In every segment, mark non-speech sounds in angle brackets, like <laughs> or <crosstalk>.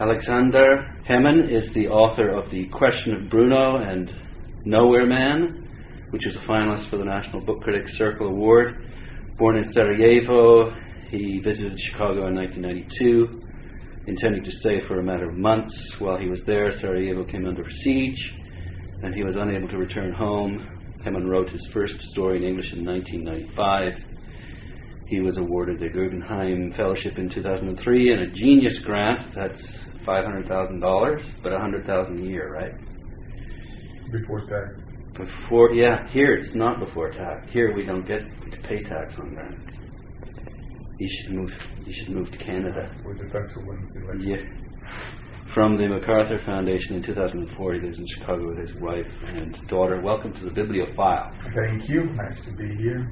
Aleksandar Hemon is the author of The Question of Bruno and Nowhere Man, which is a finalist for the National Book Critics Circle Award. Born in Sarajevo, he visited Chicago in 1992, intending to stay for a matter of months. While he was there, Sarajevo came under siege, and he was unable to return home. Hemmen wrote his first story in English in 1995. He was awarded the Guggenheim Fellowship in 2003 and a Genius Grant. That's five hundred thousand dollars, but a hundred thousand a year, right? Before tax. Before, yeah, here it's not before tax. Here we don't get to pay tax on that. You should move. You should move to Canada. With the pencil wins the election. Yeah. From the MacArthur Foundation in 2004, he lives in Chicago with his wife and daughter. Welcome to the Biblio File. Thank you. Nice to be here.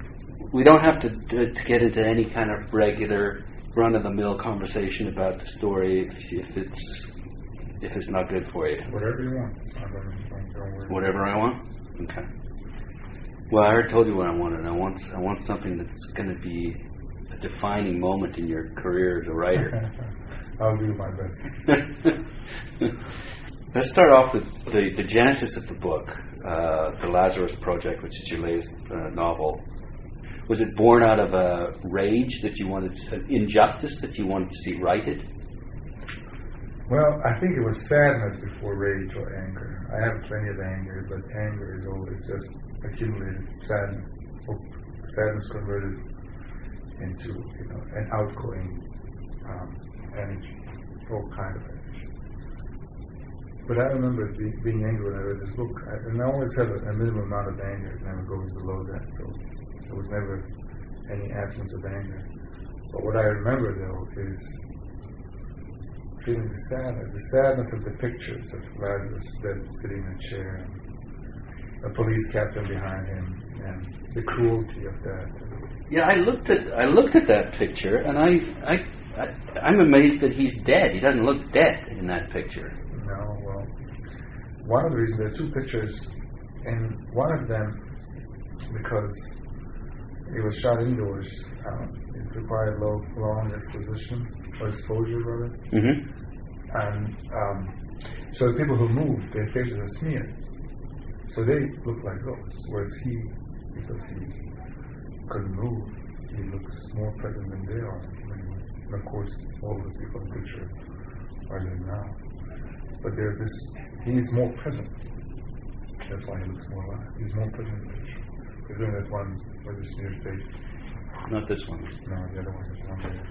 We don't have to, to, to get into any kind of regular run-of-the-mill conversation about the story if it's if it's not good for you. Whatever you want. It's not gonna, don't, don't worry. Whatever I want. Okay. Well, I already told you what I wanted. I want I want something that's going to be a defining moment in your career as a writer. <laughs> I'll do my best. <laughs> Let's start off with the, the genesis of the book, uh, The Lazarus Project, which is your latest uh, novel. Was it born out of a rage that you wanted, an injustice that you wanted to see righted? Well, I think it was sadness before rage or anger. I have plenty of anger, but anger is always just accumulated sadness. Sadness converted into you know an outgoing um, energy, all kind of energy. But I remember be, being angry when I read this book, I, and I always have a, a minimum amount of anger, it never goes below that. So there was never any absence of anger. But what I remember though is feeling the sadness, the sadness of the pictures of Lazarus dead sitting in a chair, and a police captain behind him, and the cruelty of that. Yeah, I looked at I looked at that picture, and I I, I I'm amazed that he's dead. He doesn't look dead in that picture. No, well, one of the reasons there are two pictures, and one of them because it was shot indoors, um, it required low, long exposition or exposure, rather. Mm-hmm. And um, so the people who moved, their faces are smeared. So they look like ghosts. Whereas he, because he couldn't move, he looks more present than they are. And of course, all the people in the picture are there now. But there's this, he's more present. That's why he looks more alive. He's more present in the picture. That one the smeared face. Not this one. No, the other one is one there.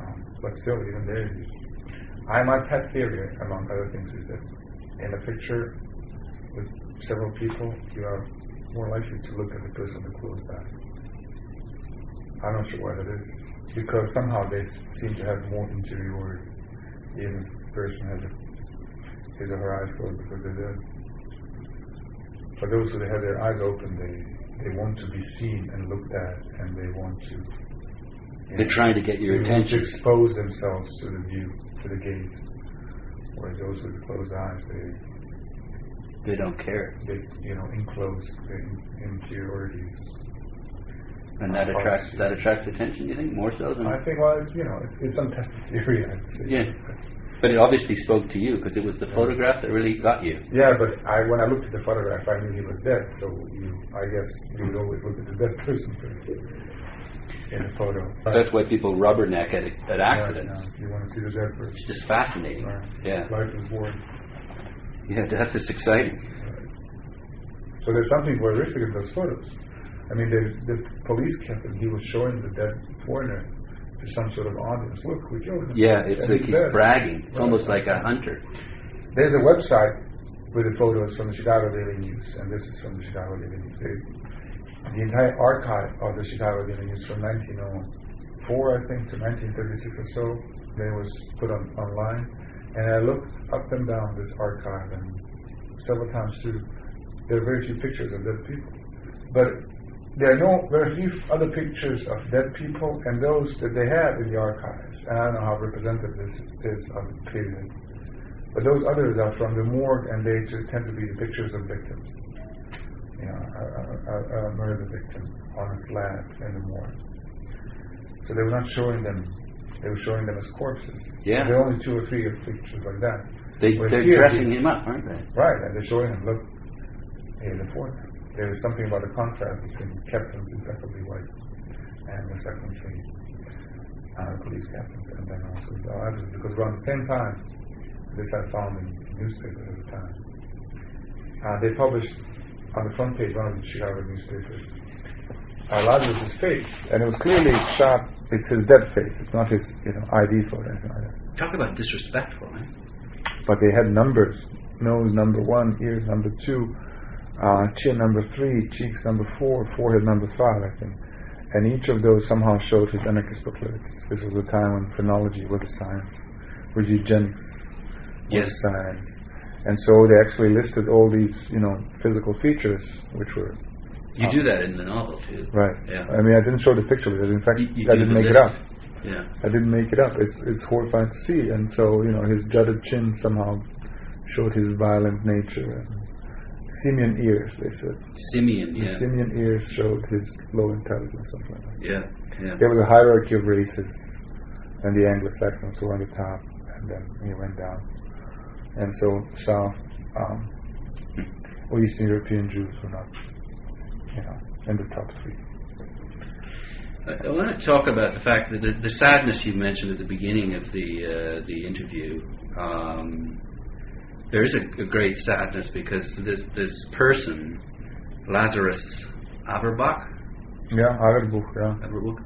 Um, but still, even there. I, my pet theory, among other things, is that in a picture with several people, you are more likely to look at the person with closed eyes. I'm not sure why that is. Because somehow they seem to have more interiority, even if the person has a, his or her eyes closed because they're dead. For those who have their eyes open, they, they want to be seen and looked at, and they want to They're trying to get your attention to expose themselves to the view, to the gaze. Whereas those with closed eyes, they, They don't care, they you know, enclose their inferiorities. and that attracts that attracts attention. You think more so than I think, well, it's, you know, it's, it's untested theory, I'd say. Yeah. But it obviously spoke to you because it was the photograph that really got you. Yeah, but I, when I looked at the photograph, I knew he was dead, so you, I guess you would always look at the dead <laughs> person first in the photo. But, That's why people rubberneck at, at yeah, accidents. no, you want to see the dead person. It's just fascinating. Right. Yeah. Life is boring. Yeah, that's just exciting. So there's something voyeuristic in those photos. I mean, the, the police captain, he was showing the dead foreigner to some sort of audience. Look, we killed him. Yeah, it's And like he's he's bragging. It's Right. almost like a hunter. There's a website with the photos from the Chicago Daily News, and this is from the Chicago Daily News. They, the entire archive of the Chicago Daily News from 1904, I think, to 1936 or so, they was put on online. And I looked up and down this archive, and several times through, there are very few pictures of dead people. But there are no very few other pictures of dead people, and those that they have in the archives, and I don't know how representative this is of the Cleveland, but those others are from the morgue, and they tend to be the pictures of victims. You know, a, a, a, murder victim on a slab in the morgue. So they were not showing them They were showing them as corpses. Yeah. There are only two or three pictures like that. They, they're dressing him up, aren't they? Right, and they're showing him, look, here's a fourth. There is something about the contrast between captains impeccably white and the Saxon trees, uh, police captains, and then also others, because around the same time, this I found in newspapers at the time, uh, they published on the front page, one of the Chicago newspapers, a Lazarus' face, and it was clearly shot, it's his dead face, it's not his you know, ID photo anything like that. Talk about disrespectful, eh? but they had numbers. Nose number one, ears number two, uh, chin number three, cheeks number four, forehead number five, I think. And each of those somehow showed his anarchist proclivities. This was a time when phrenology was a science, where eugenics was a science. And so they actually listed all these, you know, physical features, which were You do that in the novel too. right. Yeah. I mean, I didn't show the picture because, in fact, You- you I didn't make it up. Yeah. I didn't make it up. It's it's horrifying to see. And so you know, his jutted chin somehow showed his violent nature. And simian ears, they said. Simeon, The yeah. simian ears showed his low intelligence, something like that. Yeah. Yeah. There was a hierarchy of races, and the Anglo-Saxons were on the top, and then he went down. And so South um, or Eastern European Jews were not, you know, in the top three. I, I want to talk about the fact that the, the sadness you mentioned at the beginning of the uh, the interview. Um, there is a, a great sadness because this this person, Lazarus Averbach, Yeah, Averbuch, yeah. Averbach,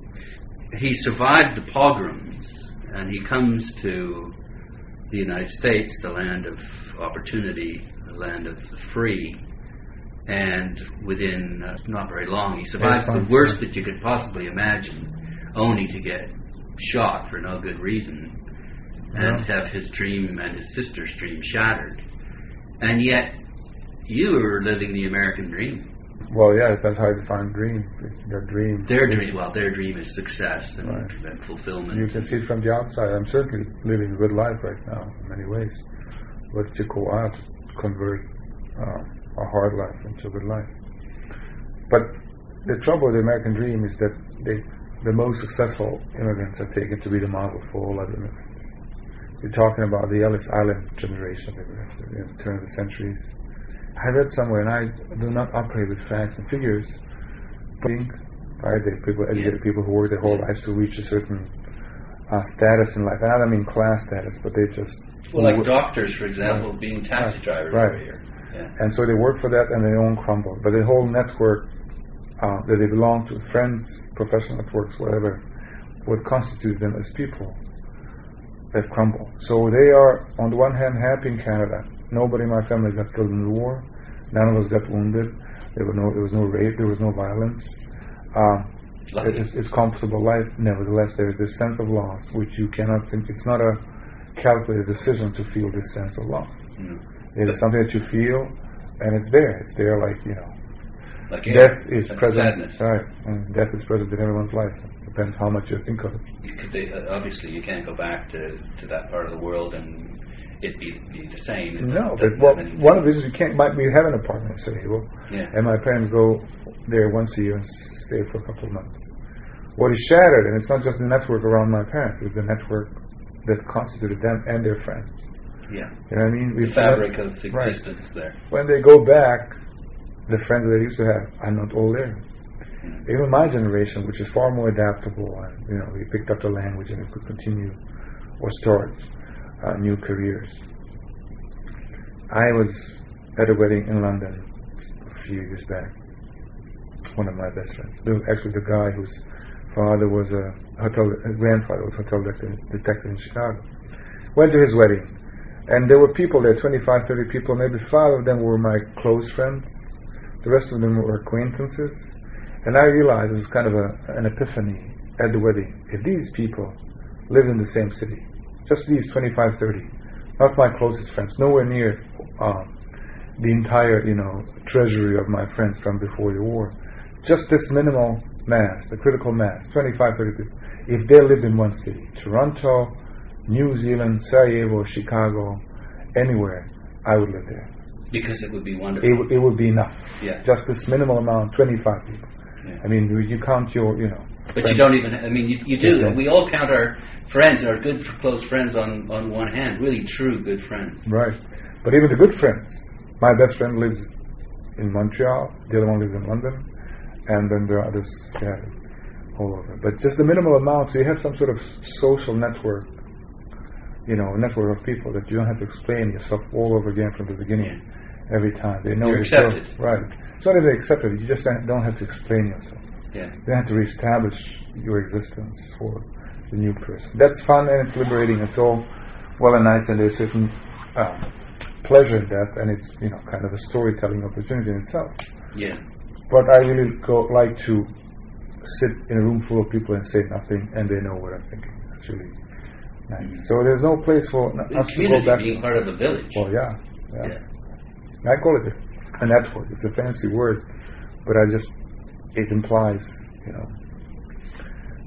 he survived the pogroms and he comes to the United States, the land of opportunity, the land of the free. And within uh, not very long, he survives the worst that you could possibly imagine, only to get shot for no good reason and Yeah. have his dream and his sister's dream shattered. And yet, you are living the American dream. Well, yeah, that's how you define dream. Your dream. Their dream, well, their dream is success and, Right. and fulfillment. You can see it from the outside. I'm certainly living a good life right now in many ways. But it took a while to convert uh, a hard life into a good life. But the trouble with the American dream is that they, the most successful immigrants are taken to be the model for all other immigrants. You're talking about the Ellis Island generation immigrants the turn of the century. I read somewhere, and I do not operate with facts and figures, but right, they people, educated people who work their whole lives to reach a certain uh, status in life. And I don't mean class status, but they just Well, like doctors, for example, being taxi Right. drivers Right. over here. Yeah. and so they work for that and they own crumble. But the whole network uh, that they belong to, friends, professional networks, whatever, would constitute them as people that crumble. So they are, on the one hand, happy in Canada. Nobody in my family got killed in the war. None of us got wounded. There was no, there was no rape. There was no violence. Um, it's, it's comfortable life. Nevertheless, there is this sense of loss, which you cannot. think. It's not a calculated decision to feel this sense of loss. Mm. It is something that you feel, and it's there. It's there, like you know, Like death is present. Sadness. Right, and death is present in everyone's life. Depends how much you think of it. They, uh, obviously, you can't go back to, to that part of the world and it be, be the same. No, but well, one of the reasons you can't. Might we have an apartment in Sarajevo, Yeah. and my parents go there once a year and stay for a couple of months. What is shattered, and it's not just the network around my parents; it's the network that constituted them and their friends. Yeah. You know what I mean? The We've- fabric of Right. existence there. when they go back, the friends that they used to have are not all there. Even my generation, which is far more adaptable, and you know, we picked up the language and we could continue or start uh, new careers. I was at a wedding in London a few years back. One of my best friends, the, actually the guy whose father was a hotel, his grandfather was a hotel detective, in Chicago. Went to his wedding, and there were people there, 25, 30 people, maybe five of them were my close friends. The rest of them were acquaintances. And I realized it was kind of a, an epiphany at the wedding. If these people lived in the same city, just these 25, 30, not my closest friends, nowhere near uh, the entire, you know, treasury of my friends from before the war, just this minimal mass, the critical mass, 25, 30 people, if they lived in one city, Toronto, New Zealand, Sarajevo, Chicago, anywhere, I would live there. Because it would be wonderful. It, w- it would be enough. yeah. Just this minimal amount, 25 people. Yeah. I mean, you, you count your, you know, But friends. you don't even. I mean, you, you do. Yes, we all count our friends, our good, close friends, on on one hand. Really, true good friends. Right. But even the good friends. My best friend lives in Montreal, the other one lives in London, and then there are others scattered all over. But just the minimal amount, so you have some sort of social network, you know, a network of people that you don't have to explain yourself all over again from the beginning every time. They know You're accepted. Right. It's not that they accept it, you just don't have to explain yourself. Yeah. You don't have to reestablish your existence for the new person. That's fun and it's liberating. It's all well and nice, and there's certain uh, pleasure in that, and it's you know kind of a storytelling opportunity in itself. Yeah. But I really go, like to sit in a room full of people and say nothing, and they know what I'm thinking. It's really nice. So there's no place for n- us to go back. being part of the village. Well, yeah, yeah. Yeah. I call it a, network. It's a fancy word, but I just it implies you know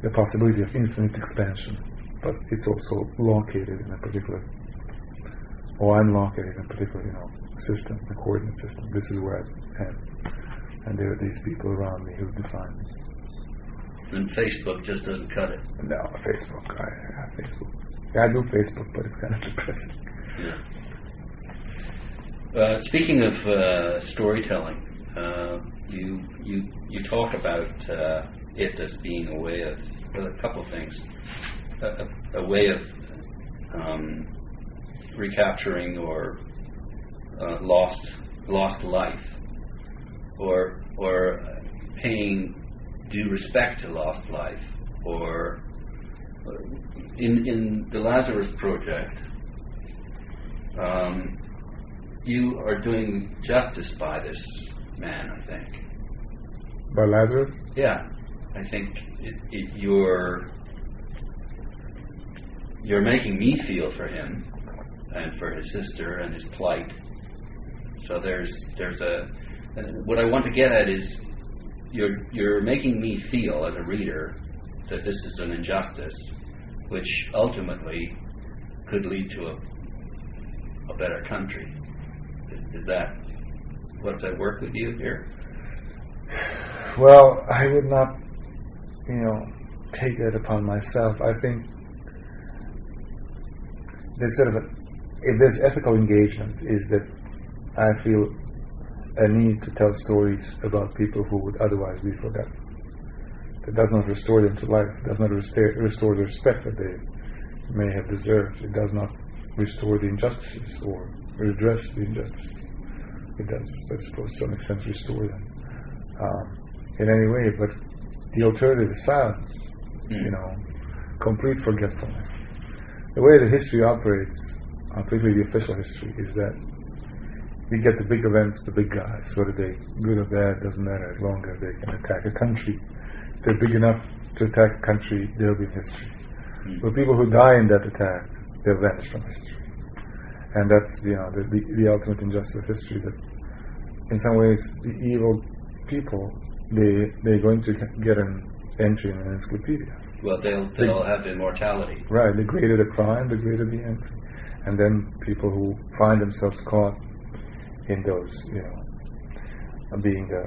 the possibility of infinite expansion, but it's also located in a particular. Or I'm located in a particular you know system, a coordinate system. This is where I am, and there are these people around me who define me. And Facebook just doesn't cut it. No, Facebook. I have Facebook. Yeah, I do Facebook, but it's kind of depressing. Yeah. Uh, speaking of uh, storytelling, uh, you you you talk about uh, it as being a way of well, a couple of things, a, a, way of um, recapturing or uh, lost lost life, or or paying due respect to lost life, or in in the Lazarus Project. Um, you are doing justice by this man, I think. By Lazarus, Yeah, I think it, it, you're you're making me feel for him and for his sister and his plight. So there's there's a what I want to get at is you're you're making me feel as a reader that this is an injustice, which ultimately could lead to a a better country. Is that what that work with you here? Well, I would not, you know, take that upon myself. I think there's sort of a, if there's ethical engagement, is that I feel a need to tell stories about people who would otherwise be forgotten. It does not restore them to life. It does not restore, restore the respect that they may have deserved. It does not restore the injustices or redress the injustices. It does, I suppose, to some extent restore them um, in any way, but the alternative is silence, Mm. you know, complete forgetfulness. The way the history operates, particularly the official history, is that you get the big events, the big guys, whether they good or bad, doesn't matter, as long as they can attack a country. If they're big enough to attack a country, they'll be in history. Mm. But people who die in that attack, they'll vanish from history. And that's, you know, the, the, the ultimate injustice of history, that in some ways, the evil people, they, they're going to get an entry in an encyclopedia. Well, they'll they'll have immortality. Right, the greater the crime, the greater the entry. And then people who find themselves caught in those, you know, being a,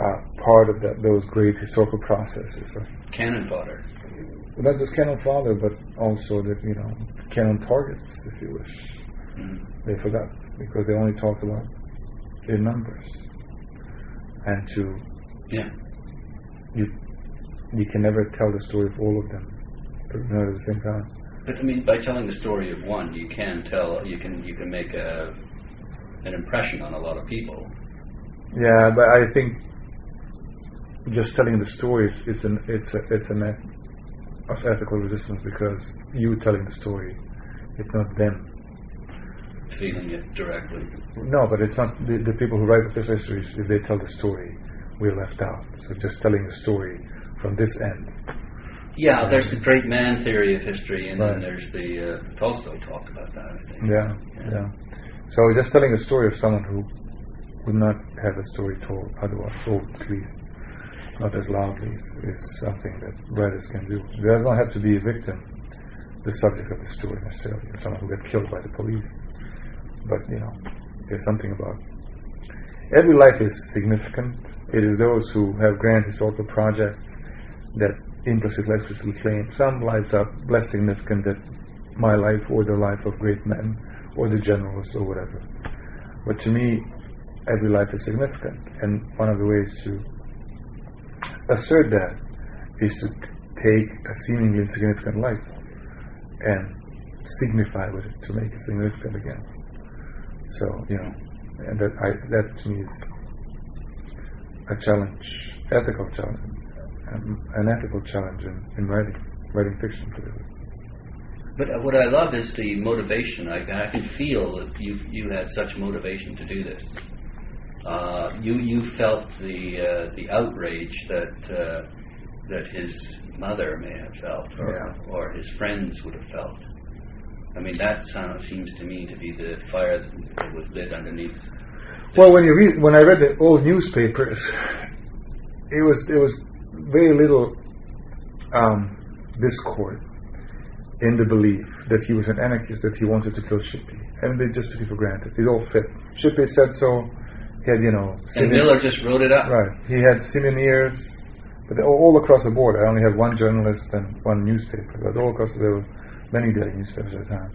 a part of that, those great historical processes Cannon fodder. not just cannon fodder, but also that, you know, cannon targets, if you wish. Mm. They forgot because they only talked about in numbers. And to Yeah. you you can never tell the story of all of them not at the same time. But I mean, by telling the story of one, you can tell you can you can make a an impression on a lot of people. Yeah, but I think just telling the story it's, it's an it's a it's an act of ethical resistance because you telling the story, it's not them. Feeling it directly. No, but it's not the, the people who write official histories. If they tell the story, we're left out. So just telling the story from this end. Yeah, there's the great man theory of history, and Right. then there's the uh, Tolstoy talked about that. I think. Yeah, yeah. So just telling a story of someone who would not have a story told otherwise, told at least not as loudly, is, is something that writers can do. It does not have to be a victim, the subject of the story necessarily, someone who got killed by the police. But you know, there's something about every life is significant. It is those who have grand historical projects that implicit explicitly claim. Some lives are less significant that my life or the life of great men or the generals or whatever. But to me, every life is significant, and one of the ways to assert that is to take a seemingly insignificant life and signify with it to make it significant again. So you know, and that I, that to me is a challenge, ethical challenge, um, an ethical challenge in, in writing, writing fiction. But uh, what I love is the motivation. I, I can feel that you you had such motivation to do this. Uh, you you felt the uh, the outrage that uh, that his mother may have felt, or, Yeah. or his friends would have felt. I mean, that sound, seems to me to be the fire that was lit underneath. Well, when you read, when I read the old newspapers, it was there was very little um, discord in the belief that he was an anarchist, that he wanted to kill Shippy, and they just took it for granted. It all fit. Shippy said so. He had, you know, And Simeon- Miller just wrote it up. right. He had Simeoneers, but all, all across the board. I only had one journalist and one newspaper, but all across there were many daily newspapers at the time.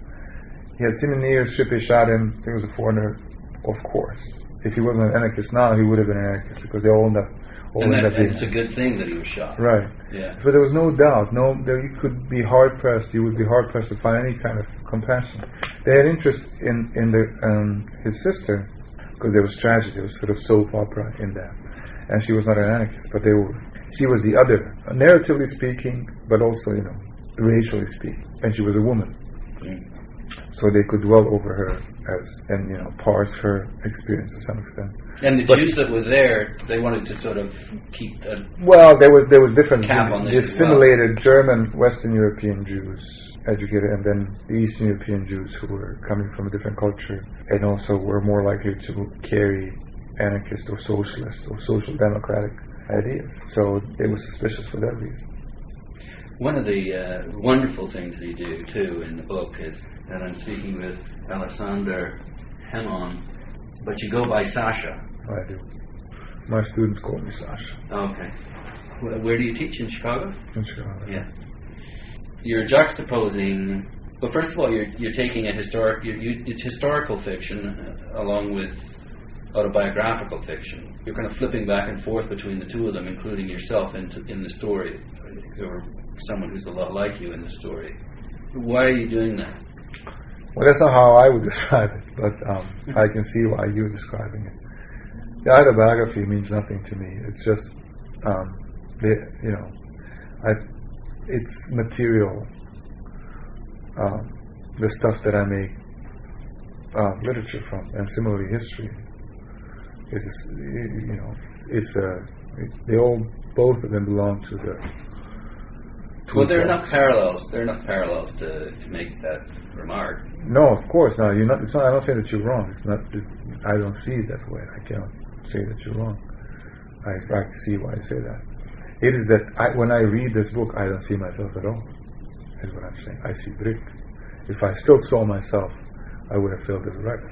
He had Simeoneers. Shippy shot him. He was a foreigner, of course. If he wasn't an anarchist now, he would have been an anarchist because they all end up, all And that, it's a good thing that he was shot. right. Yeah. But there was no doubt. No, there you could be hard pressed. You would be hard pressed to find any kind of compassion. They had interest in in the um, his sister because there was tragedy. There was sort of soap opera in that, and she was not an anarchist, but they were. She was the other, narratively speaking, but also you know, racially speaking, and she was a woman, Mm. so they could dwell over her as and you know parse her experience to some extent. And the But- Jews that were there, they wanted to sort of keep a Well, there was there was different Cap the, on this the as well. assimilated German Western European Jews educated, and then the Eastern European Jews who were coming from a different culture, and also were more likely to carry anarchist or socialist or social democratic ideas. So they were suspicious for that reason. One of the uh, wonderful things that you do too in the book is that I'm speaking with Aleksandar Hemon, but you go by Sasha. I do. My students call me Sasha Okay. Where do you teach in Chicago? in Chicago. Yeah. You're juxtaposing. Well, first of all, you're you're taking a historic. You, you, it's historical fiction uh, along with autobiographical fiction. You're kind of flipping back and forth between the two of them, including yourself into, in the story, or someone who's a lot like you in the story. Why are you doing that? Well, that's not how I would <laughs> describe it, but um, I can see why you're describing it. The autobiography means nothing to me. It's just, um, the, you know, I, it's material. Um, the stuff that I make uh, literature from, and similarly history. Is just, you know, it's a. They all, both of them belong to the. Well, there are enough toolbox. parallels. There are enough parallels to, to make that remark. No, of course not. You're not. It's not. I don't say that you're wrong. It's not. That I don't see it that way. I cannot say that you're wrong. I, I see why I say that. It is that I, when I read this book, I don't see myself at all. Is what I'm saying. I see Brik. If I still saw myself, I would have felt as a writer.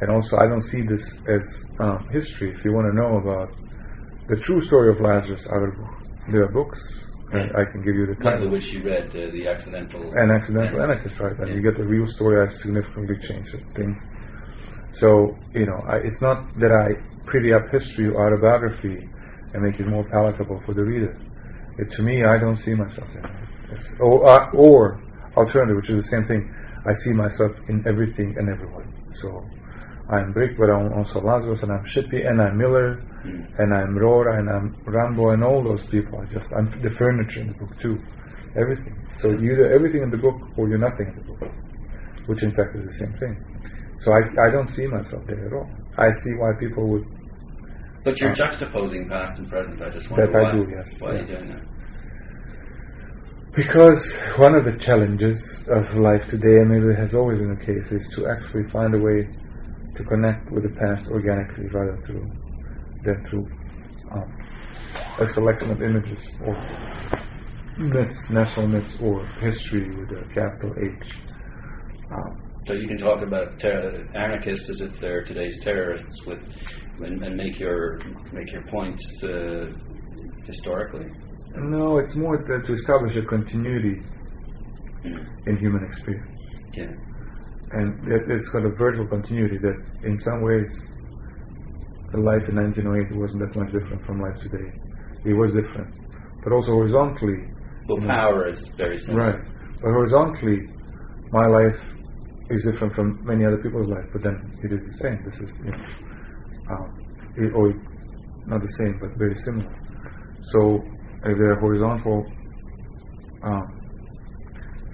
And also, I don't see this as um, history. If you want to know about the true story of Lazarus, there are books, and I can give you the One title. which you read, uh, the accidental. An accidental anarchist, right? And you get the real story. I significantly changed things. So you know, I, it's not that I pretty up history or autobiography and make it more palatable for the reader. It, to me, I don't see myself it. Or, uh, or alternative, which is the same thing. I see myself in everything and everyone. So I'm Brik, but I'm also Lazarus, and I'm Shippy, and I'm Miller, Mm. and I'm Rora, and I'm Rambo, and all those people. I just I'm the furniture in the book too, everything. So you're either everything in the book or you're nothing in the book, which in fact is the same thing. So I I don't see myself there at all. I see why people would. But you're juxtaposing past and present. I just wonder That I why. do, yes. Why are you doing that? Because one of the challenges of life today, and maybe it has always been the case, is to actually find a way to connect with the past organically rather through than through um, a selection of images or myths, national myths, or history with a capital H. Um, So you can talk about ter- anarchists as if they're today's terrorists, with and, and make your make your points uh, historically. No, it's more to, to establish a continuity in human experience. Yeah. And it, it's got a vertical continuity that, in some ways, the life in 1908 wasn't that much different from life today. It was different, but also horizontally. Well, you know, power is very similar. Right. But horizontally, my life is different from many other people's life, but then it is the same. This is, you know, um, or not the same, but very similar. So if there are horizontal um,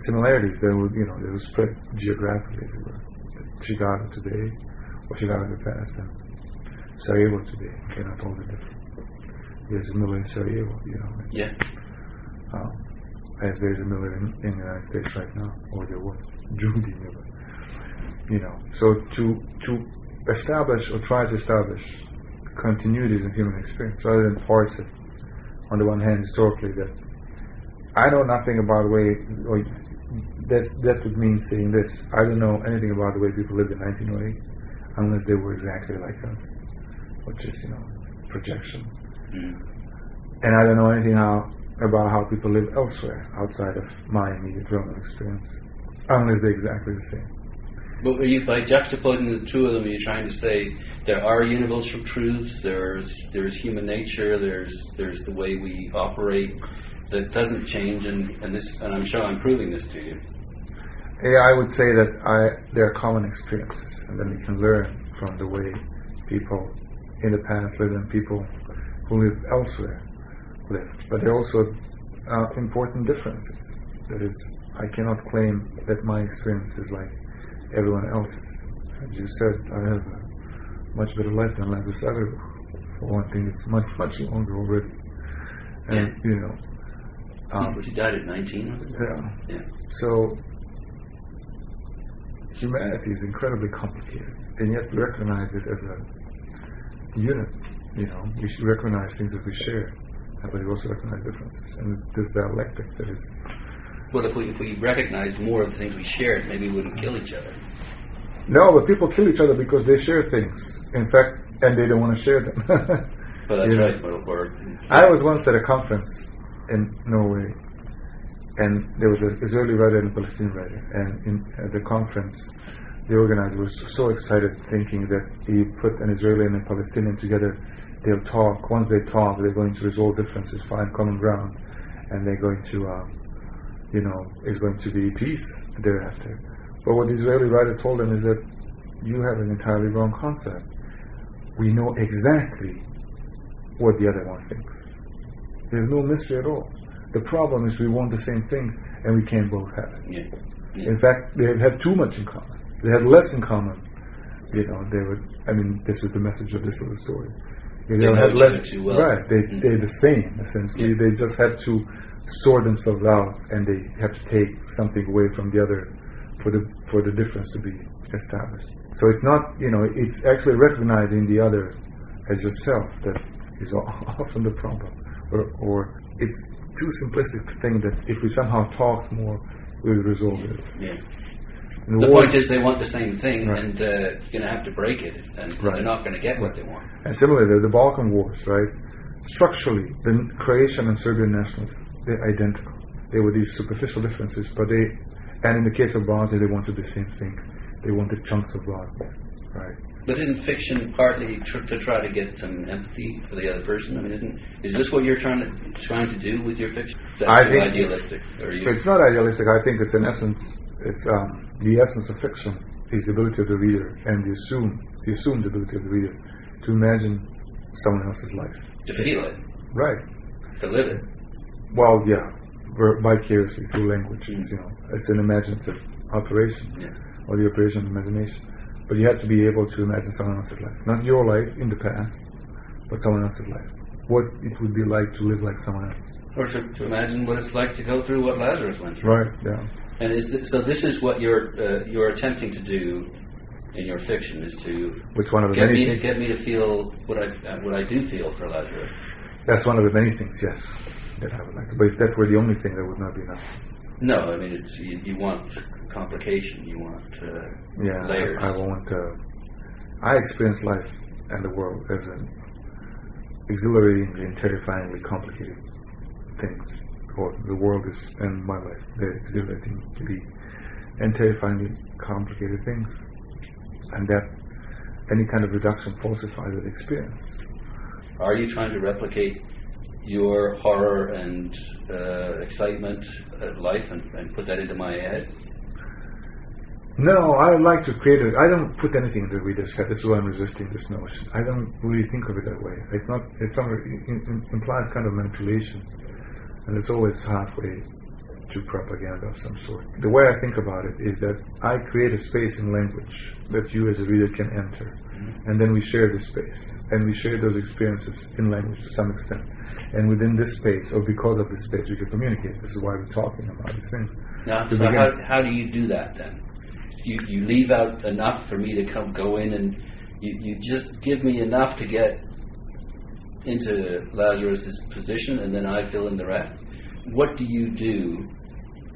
similarities, they would, you know, they would spread geographically. As it were. Chicago today, or Chicago in the past, and Sarajevo today, they're not totally different. There's a Miller in Sarajevo, you know. Yeah. Um, as there's a Miller in, in the United States right now, or there was Judy Miller. You know, so to to establish or try to establish continuities in human experience rather than force it. On the one hand, historically, that I know nothing about the way, or that that would mean saying this. I don't know anything about the way people lived in 1908 unless they were exactly like us, which is you know projection. Mm. And I don't know anything how, about how people live elsewhere outside of my immediate realm of experience, unless they're exactly the same. But you, by juxtaposing the two of them, are you trying to say there are universal truths? There's there's human nature. There's there's the way we operate that doesn't change, and, and this and I'm sure I'm proving this to you. Yeah, I would say that I there are common experiences, and then we can learn from the way people in the past lived and people who live elsewhere live. But there are also uh, important differences. That is, I cannot claim that my experience is like everyone else's. As you said, I have a much better life than Lazarus ever. For one thing, it's much, much longer already. And, Yeah. you know, um, But you died at 19. wasn't it? yeah. Yeah. So, humanity is incredibly complicated, and yet we recognize it as a unit. You know, we should recognize things that we share, but we also recognize differences. And it's this dialectic that is. Well, if we if we recognized more of the things we shared, maybe we wouldn't kill each other. No, but people kill each other because they share things. In fact, and they don't want to share them. <laughs> But that's right. Or I was once at a conference in Norway, and there was an Israeli writer and a Palestinian writer, and in at the conference, the organizer was so excited, thinking that he put an Israeli and a Palestinian together, they'll talk. Once they talk, they're going to resolve differences, find common ground, and they're going to, uh, you know, is going to be peace thereafter. But what the Israeli writer told them is that you have an entirely wrong concept. We know exactly what the other one thinks. There's no mystery at all. The problem is we want the same thing and we can't both have it. yeah. yeah. In fact, they have too much in common. They have less in common. You know, they would. I mean, this is the message of this little story. They, they don't have less. Well. Right. They, mm-hmm. They're the same essentially. Yeah. They just have to sort themselves out, and they have to take something away from the other for the for the difference to be established. So it's not. You know, it's actually recognizing the other as yourself that is <laughs> often the problem, or or it's too simplistic to think that if we somehow talk more, we'll resolve it. yeah. And The point is, they want the same thing, Right. and uh, you're going to have to break it, and Right. they're not going to get what they want. And similarly, the, the Balkan Wars, right? Structurally, the Croatian and Serbian nationalism, they're identical. There were these superficial differences, but they, and in the case of Bosnia, they wanted the same thing. They wanted chunks of Bosnia, right? But isn't fiction partly tr- to try to get some empathy for the other person? I mean, isn't is this what you're trying to trying to do with your fiction? Is that I think- idealistic, or you? It's not idealistic. I think it's in essence, it's um, the essence of fiction is the ability of the reader and the assume the assumed ability of the reader to imagine someone else's life. to feel it, Right. to live it. Well, yeah, vicariously through language. Mm. It's, you know, it's an imaginative operation, Yeah. or the operation of imagination. But you have to be able to imagine someone else's life, not your life in the past, but someone else's life. What it would be like to live like someone else. Or to, to imagine what it's like to go through what Lazarus went through. Right. Yeah. And is th- so this is what you're uh, you're attempting to do in your fiction is to Which one of the get many? me to get me to feel what I uh, what I do feel for Lazarus. That's one of the many things. Yes, that I would like. to. But if that were the only thing, that would not be enough. No, I mean it's you, you want complication, you want uh, Yeah. I- layers. I, want. Uh, I experience life and the world as an exhilaratingly and terrifyingly complicated things, or the world is, and my life, they're exhilarating to be, and terrifyingly complicated things. And that any kind of reduction falsifies that experience. Are you trying to replicate your horror and uh, excitement at life and, and put that into my head? No, I like to create it. I don't put anything in the reader's head. That's why I'm resisting this notion. I don't really think of it that way. It's not. It's some, it, implies kind of manipulation, and it's always halfway to propaganda of some sort. The way I think about it is that I create a space in language that you as a reader can enter, mm-hmm. and then we share the space, and we share those experiences in language to some extent. And within this space, or because of this space, we can communicate. This is why we're talking about these things. Now, so how, how do you do that then? you, you leave out enough for me to come go in and you, you just give me enough to get into Lazarus's position and then I fill in the rest. What do you do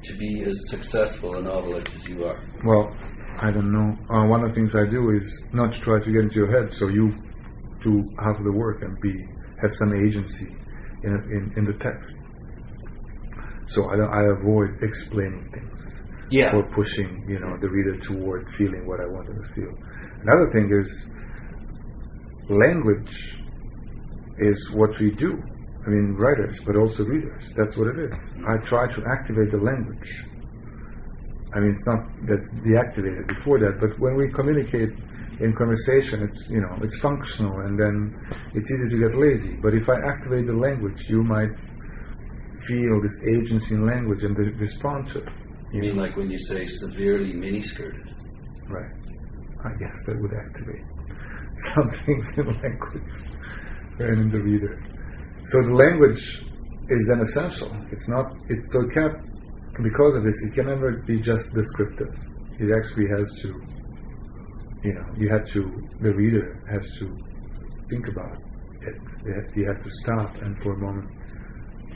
to be as successful a novelist as you are? Well, I don't know. Uh, one of the things I do is not to try to get into your head, so you do half of the work and be have some agency in in, in the text. So I, I avoid explaining things yeah. for pushing, you know, the reader toward feeling what I wanted to feel. Another thing is language is what we do. I mean, writers, but also readers. That's what it is. I try to activate the language. I mean, it's not that's deactivated before that, but when we communicate in conversation, it's you know it's functional, and then it's easy to get lazy. But if I activate the language, you might feel this agency in language and respond to it. You mean like when you say severely miniskirted? Right. I guess that would activate <laughs> some things in language and in the reader. So the language is then essential. It's not. It, so it can't. Because of this, it can never be just descriptive. It actually has to. You know, you have to. The reader has to think about it. You have to stop and for a moment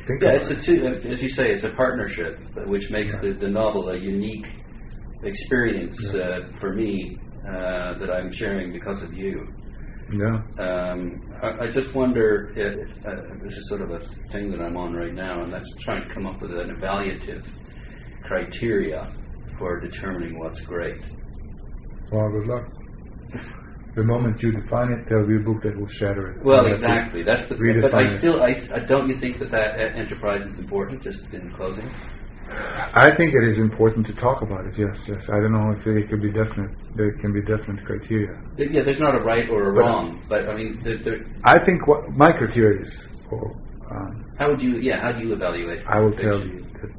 Think yeah, it's a two, as you say, it's a partnership, which makes the, the novel a unique experience yeah. uh, for me uh, that I'm sharing because of you. Yeah. Um, I, I, just wonder if uh, this is sort of a thing that I'm on right now, and that's trying to come up with an evaluative criteria for determining what's great. Well, good luck the moment you define it, there'll be a book that will shatter it. Well, exactly. That's the. But I still, I, don't you think that that enterprise is important? Just in closing. I think it is important to talk about it. Yes, yes. I don't know if it could be definite. There can be definite criteria. Yeah, there's not a right or a but wrong, but I mean, there, there I think what my criteria is. um, how would you? Yeah, how do you evaluate? I will fiction? tell you that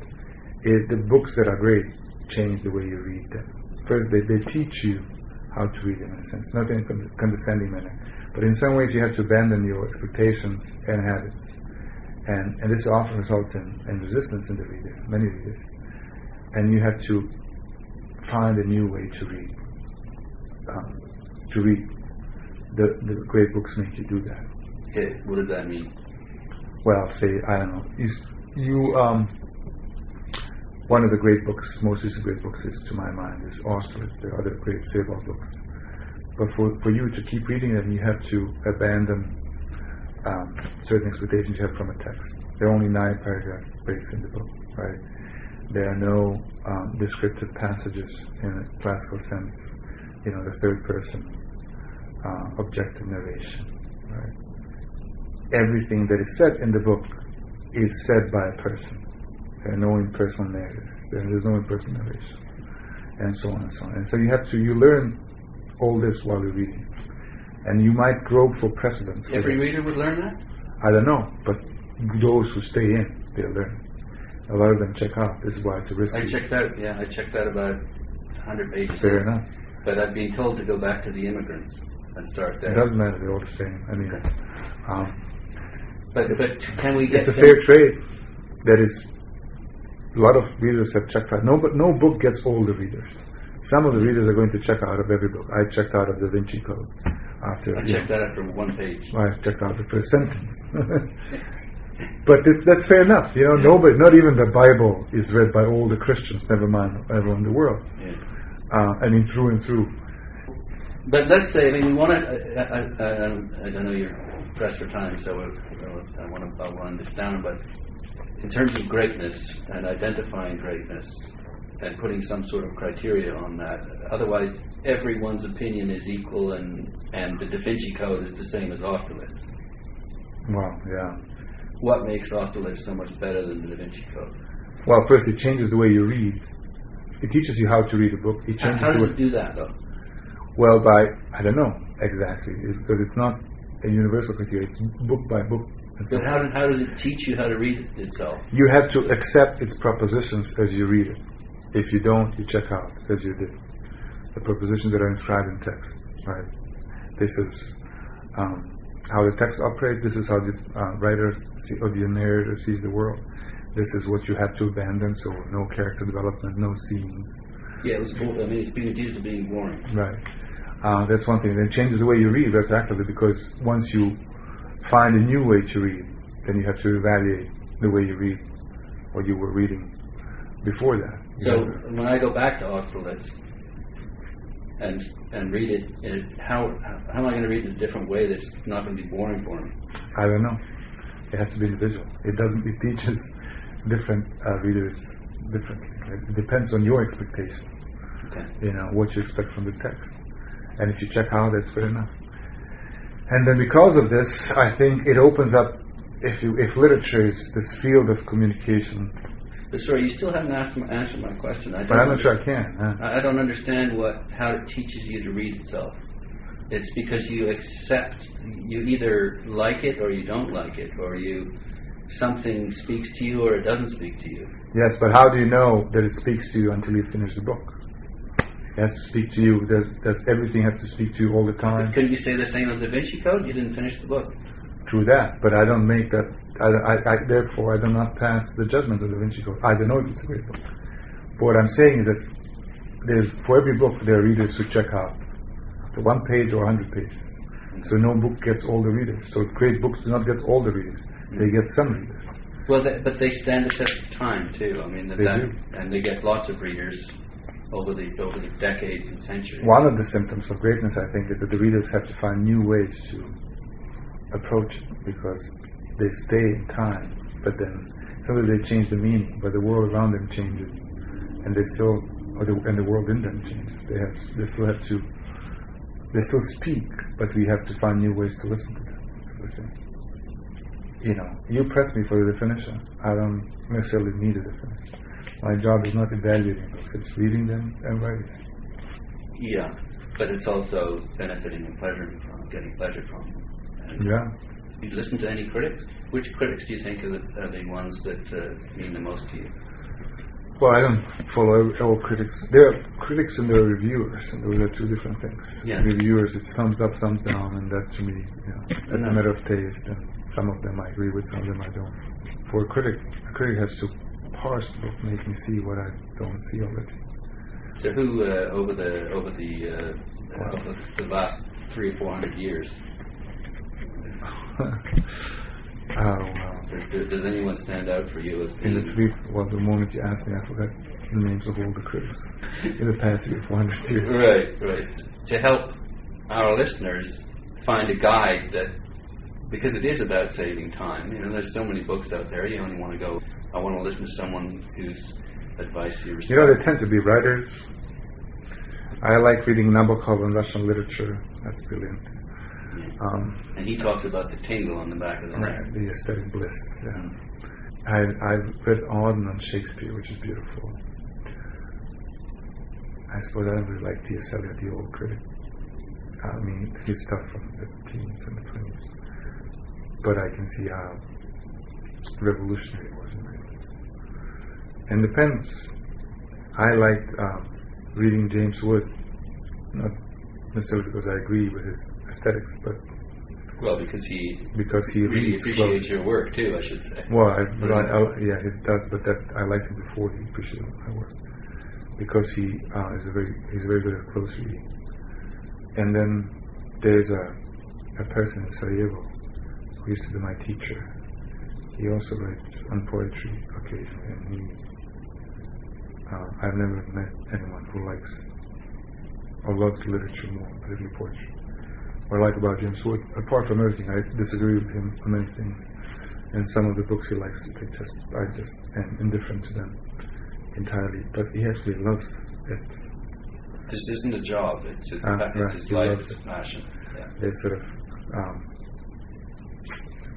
it, the books that are great change the way you read them. First, they, they teach you how to read in a sense, not in a condescending manner. But in some ways you have to abandon your expectations and habits. And, and this often results in, in resistance in the reader, many readers. And you have to find a new way to read. Um, to read. The, the great books make you do that. Okay, what does that mean? Well, say, I don't know, you, you um, one of the great books, most recent great books, is to my mind is Austerlitz. Are other great Sebald books, but for for you to keep reading them, you have to abandon um, certain expectations you have from a text. There are only nine paragraph breaks in the book, right? There are no um, descriptive passages in a classical sense. You know, the third person uh, objective narration, right? Everything that is said in the book is said by a person are no impersonal narrators. There is no impersonal narration, and so on and so on. And so you have to you learn all this while you're reading, and you might grope for precedents. Every reader would learn that. I don't know, but those who stay in, they'll learn. A lot of them check out. This is why it's a risk. I checked out. Yeah, I checked out about 100 pages. Fair enough. But I've been told to go back to the Emigrants and start there. It doesn't matter. They're all the same. I mean, um, but but can we get? It's a fair trade. That is a lot of readers have checked out. No, but no book gets all the readers. Some of the readers are going to check out of every book. I checked out of Da Vinci Code after. I checked know, that out from one page. I checked out the first sentence. <laughs> but that's fair enough. You know, nobody, not even the Bible, is read by all the Christians. Never mind everyone in the world. Yeah. Uh, I mean, through and through. But let's say, I mean, we want to. I, I, I, I, know you're pressed for time, so I, I want to I want this down, but in terms of greatness and identifying greatness and putting some sort of criteria on that. Otherwise, everyone's opinion is equal, and and the Da Vinci Code is the same as Austerlitz. Well, yeah. What makes Austerlitz so much better than the Da Vinci Code? Well, first it changes the way you read. It teaches you how to read a book. It changes how the does way. it do that, though? Well, by I don't know exactly it's because it's not a universal criteria. It's book by book. And so But how, how does it teach you how to read it itself? you have to accept its propositions as you read it. If you don't, you check out as you did. The propositions that are inscribed in text, right? This is um, how the text operates. This is how the uh, writer see, or the narrator sees the world. This is what you have to abandon. So no character development, no scenes. Yeah, it was. bo- I mean, it's being accused to being boring. Right. Uh, that's one thing. Then it changes the way you read retroactively because once you find a new way to read, then you have to evaluate the way you read what you were reading before that. So when I go back to Austerlitz and and read it, it how how am I going to read it in a different way that's not going to be boring for me? I don't know. It has to be individual. It doesn't. It teaches different uh, readers differently. It depends on your expectation. Okay. You know what you expect from the text, and if you check out, that's good enough. And then because of this, I think it opens up. If you if literature is this field of communication, But sorry, you still haven't asked my, answered my question. I but don't I'm not sure I can. Huh? I I don't understand what how it teaches you to read itself. It's because you accept you either like it or you don't like it, or you something speaks to you or it doesn't speak to you. Yes, but how do you know that it speaks to you until you finish the book? It has to speak to you. Does, does everything have to speak to you all the time? Couldn't you say the same of Da Vinci Code? You didn't finish the book. True that, but I don't make that. I, I, I, therefore, I do not pass the judgment of the Da Vinci Code. I don't know if it's a great book. But what I'm saying is that there's for every book there are readers who check out the one page or hundred pages. So no book gets all the readers. So great books do not get all the readers. They get some readers. Well, they, but they stand the test of time too. I mean, They do. and they get lots of readers over the over the decades and centuries. One of the symptoms of greatness, I think, is that the readers have to find new ways to approach it because they stay in time, but then suddenly they change the meaning, but the world around them changes, and they still, the, and the world in them changes. They have, they still have to, they still speak, but we have to find new ways to listen to them. You know, you press me for the definition. I don't necessarily need a definition. My job is not evaluating books; it's reading them and writing them. Yeah, but it's also benefiting and pleasuring from getting pleasure from. them. And Yeah. You listen to any critics? Which critics do you think are the, are the ones that uh, mean the most to you? Well, I don't follow all critics. There are critics and there are reviewers, and those are two different things. Yeah. Reviewers, it's thumbs up, thumbs down, and that to me, you know, that's No. a matter of taste. And some of them I agree with, some of them I don't. For a critic, a critic has to parse the book, make me see what I don't see already. So who uh, over the over the uh, over the last three or four hundred years <laughs> oh wow! does, does- anyone stand out for you as being? In the three, well, the moment you asked me, I forgot the names of all the critics <laughs> in the past three or 400 years. Right, right. To help our listeners find a guide that, because it is about saving time. You know, there's so many books out there. You only want to go. I want to listen to someone whose advice you respect. You know, they tend to be writers. I like reading Nabokov and Russian literature. That's brilliant. Um, and he talks about the tingle on the back of the neck. right, the aesthetic bliss. Yeah. I, I've read Auden on Shakespeare, which is beautiful. I suppose I don't really like T.S. Eliot, the old critic. I mean, his stuff from the teens and the 20s. But I can see how revolutionary it was in my view. And depends. I liked um, reading James Wood, not necessarily because I agree with his aesthetics, but Well, because he because he really reads appreciates close. your work too, I should say. Well, I, but I, I, yeah, he does, but that I liked him before he appreciated my work because he uh, is a very he's very good at close reading. And then there's a a person in Sarajevo who used to be my teacher. He also writes on poetry occasionally, and he uh, I've never met anyone who likes or loves literature more, particularly poetry. What I like about James Wood, apart from everything, I disagree with him on many things and some of the books he likes, they just I just am indifferent to them entirely. But he actually loves it. This isn't a job. It's his, pa- it's right, his life. It's passion. Yeah. There's sort of um,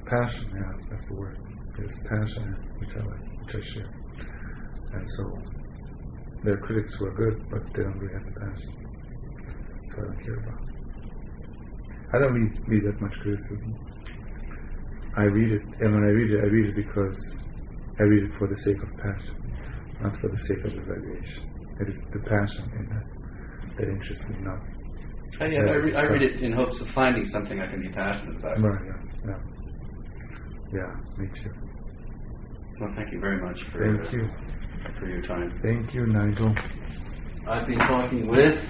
passion. Yeah, that's the word. There's passion, which I like, which I share. And so there are critics were good, but they don't really have the passion. So I don't care about. I don't read, read that much criticism. I read it, and when I read it, I read it because I read it for the sake of passion, not for the sake of evaluation. It is the passion in that that interests me, not I, yeah, I, re- I read it in hopes of finding something I can be passionate about. Right, yeah, yeah. Yeah, me too. Well, thank you very much for Thank you. For your time. Thank you, Nigel. I've been talking with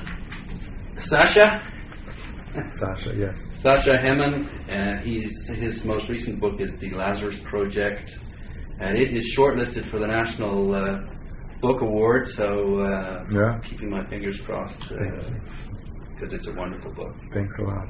Sasha. Sasha, yes. Sasha Hemon, and he's, his most recent book is The Lazarus Project, and it is shortlisted for the National uh, Book Award, so uh, Yeah. keeping my fingers crossed Thank you. because it's a wonderful book. Thanks a lot.